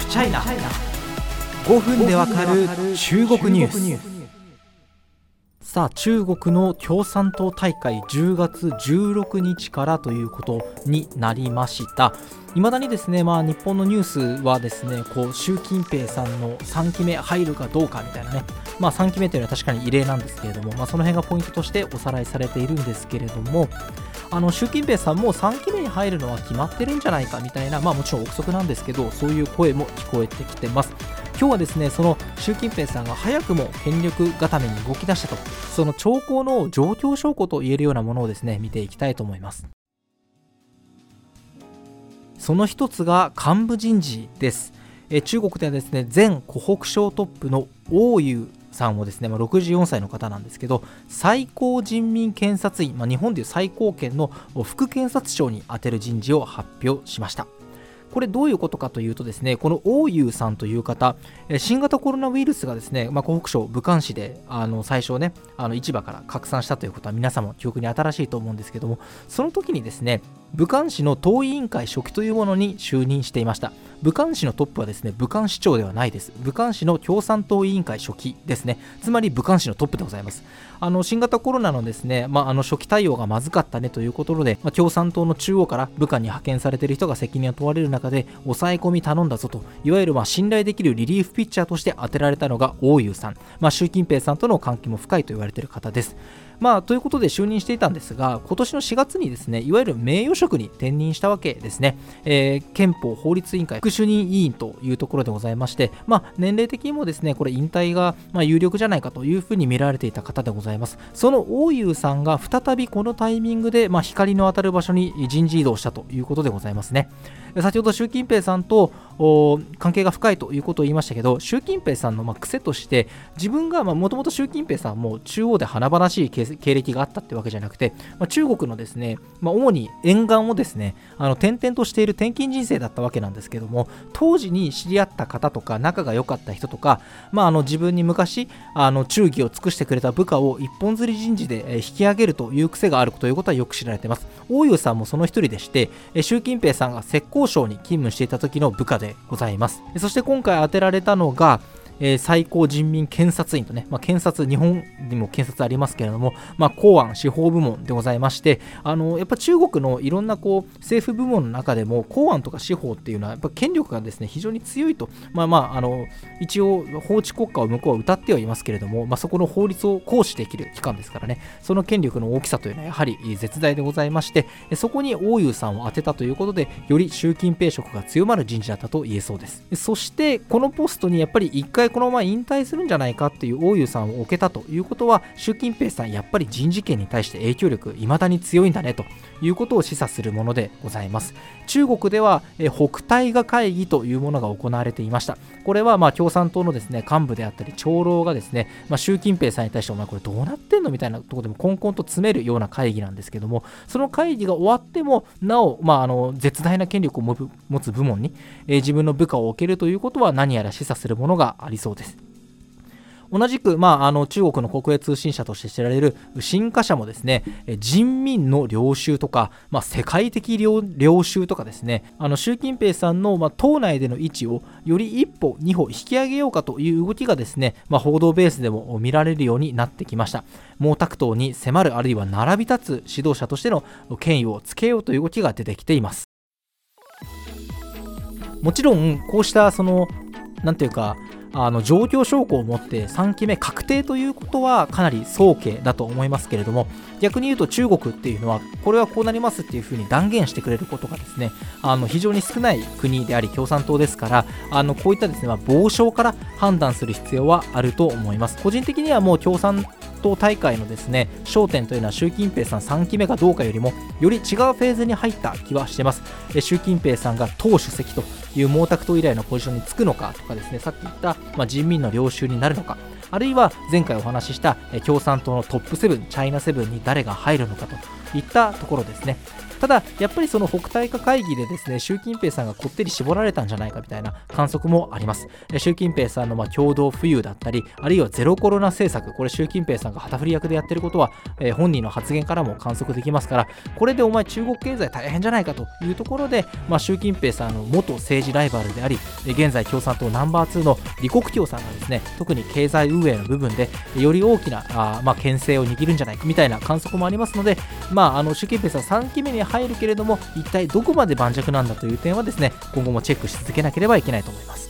フチャイナ5分でわかる中国ニュース。さあ中国の共産党大会10月16日からということになりました。いまだにですね、まあ、日本のニュースはですねこう習近平さんの3期目入るかどうかみたいなね、まあ、3期目というのは確かに異例なんですけれども、まあ、その辺がポイントとしておさらいされているんですけれどもあの習近平さんも3期目に入るのは決まってるんじゃないかみたいな、まあ、もちろん憶測なんですけどそういう声も聞こえてきてます。今日はですねその習近平さんが早くも権力固めに動き出したとその兆候の状況証拠と言えるようなものをですね見ていきたいと思います。その一つが幹部人事です。え中国ではですね前湖北省トップの王勇さんをですね、まあ、64歳の方なんですけど最高人民検察院、まあ、日本でいう最高検の副検察長に充てる人事を発表しました。これどういうことかというとですねこの王優さんという方新型コロナウイルスがですね、まあ、湖北省武漢市であの最初ねあの市場から拡散したということは皆さんも記憶に新しいと思うんですけどもその時にですね武漢市の党委員会書記というものに就任していました。武漢市のトップはですね武漢市長ではないです。武漢市の共産党委員会書記ですね。つまり武漢市のトップでございます。あの新型コロナのですね、まあ、あの初期対応がまずかったねということで、まあ、共産党の中央から武漢に派遣されている人が責任を問われる中で抑え込み頼んだぞといわゆるまあ信頼できるリリーフピッチャーとして当てられたのが王優さん、まあ、習近平さんとの関係も深いと言われている方です。まあ、ということで就任していたんですが、今年の4月にですね、いわゆる名誉職に転任したわけですね。えー、憲法法律委員会副主任委員というところでございまして、まあ、年齢的にもですね、これ引退がまあ有力じゃないかというふうに見られていた方でございます。その大優さんが再びこのタイミングで、まあ、光の当たる場所に人事異動したということでございますね。先ほど習近平さんと関係が深いということを言いましたけど習近平さんのま癖として自分がもともと習近平さんも中央で華々しい経歴があったってわけじゃなくて、まあ、中国のですね、まあ、主に沿岸をですねあの転々としている転勤人生だったわけなんですけども当時に知り合った方とか仲が良かった人とか、まあ、あの自分に昔あの忠義を尽くしてくれた部下を一本釣り人事で引き上げるという癖があるということはよく知られています。大湯さんもその一人でして習近平さんが浙江省に勤務していた時の部下でございます。そして今回当てられたのがえー、最高人民検察院とね、まあ、検察、日本にも検察ありますけれども、まあ、公安、司法部門でございまして、あのやっぱ中国のいろんなこう政府部門の中でも、公安とか司法っていうのは、やっぱ権力がですね非常に強いと、まあまあ、あの一応、法治国家を向こうは謳ってはいますけれども、まあ、そこの法律を行使できる機関ですからね、その権力の大きさというのはやはり絶大でございまして、そこに王優さんを当てたということで、より習近平色が強まる人事だったと言えそうです。そして、このポストにやっぱり一回このまま引退するんじゃないかっていう大湯さんを置けたということは習近平さんやっぱり人事権に対して影響力いまだに強いんだねということを示唆するものでございます。中国では北大河会議というものが行われていました。これはま共産党のですね幹部であったり長老がですね、まあ、習近平さんに対してお前これどうなってんのみたいなとこでもコンコンと詰めるような会議なんですけどもその会議が終わってもなお、まあ、あの絶大な権力を持つ部門に、え自分の部下を置けるということは何やら示唆するものがありそうです。同じく、まあ、あの中国の国営通信社として知られる新華社もですね人民の領袖とか、まあ、世界的領袖とかですねあの習近平さんの、まあ、党内での位置をより一歩二歩引き上げようかという動きがですね、まあ、報道ベースでも見られるようになってきました。毛沢東に迫るあるいは並び立つ指導者としての権威をつけようという動きが出てきています。もちろんこうしたそのなんていうかあの状況証拠を持って3期目確定ということはかなり早計だと思いますけれども逆に言うと中国っていうのはこれはこうなりますっていうふうに断言してくれることがですねあの非常に少ない国であり共産党ですからあのこういったですね、まあ、傍聴から判断する必要はあると思います。個人的にはもう共産党大会のですね焦点というのは習近平さん3期目かどうかよりもより違うフェーズに入った気はしてます。習近平さんが党主席という毛沢東以来のポジションにつくのかとかですねさっき言った、まあ、人民の領収になるのかあるいは前回お話しした共産党のトップ7チャイナ7に誰が入るのかといったところですね。ただやっぱりその北大化会議でですね習近平さんがこってり絞られたんじゃないかみたいな観測もあります。習近平さんのま共同富裕だったりあるいはゼロコロナ政策これ習近平さんが旗振り役でやってることは、え本人の発言からも観測できますからこれでお前中国経済大変じゃないかというところで、まあ、習近平さんの元政治ライバルであり現在共産党ナンバー2の李克強さんがですね特に経済運営の部分でより大きなあ、まあ、牽制を握るんじゃないかみたいな観測もありますので、まあ、あの習近平さん3期目に入るけれども一体どこまで盤石なんだという点はですね今後もチェックし続けなければいけないと思います。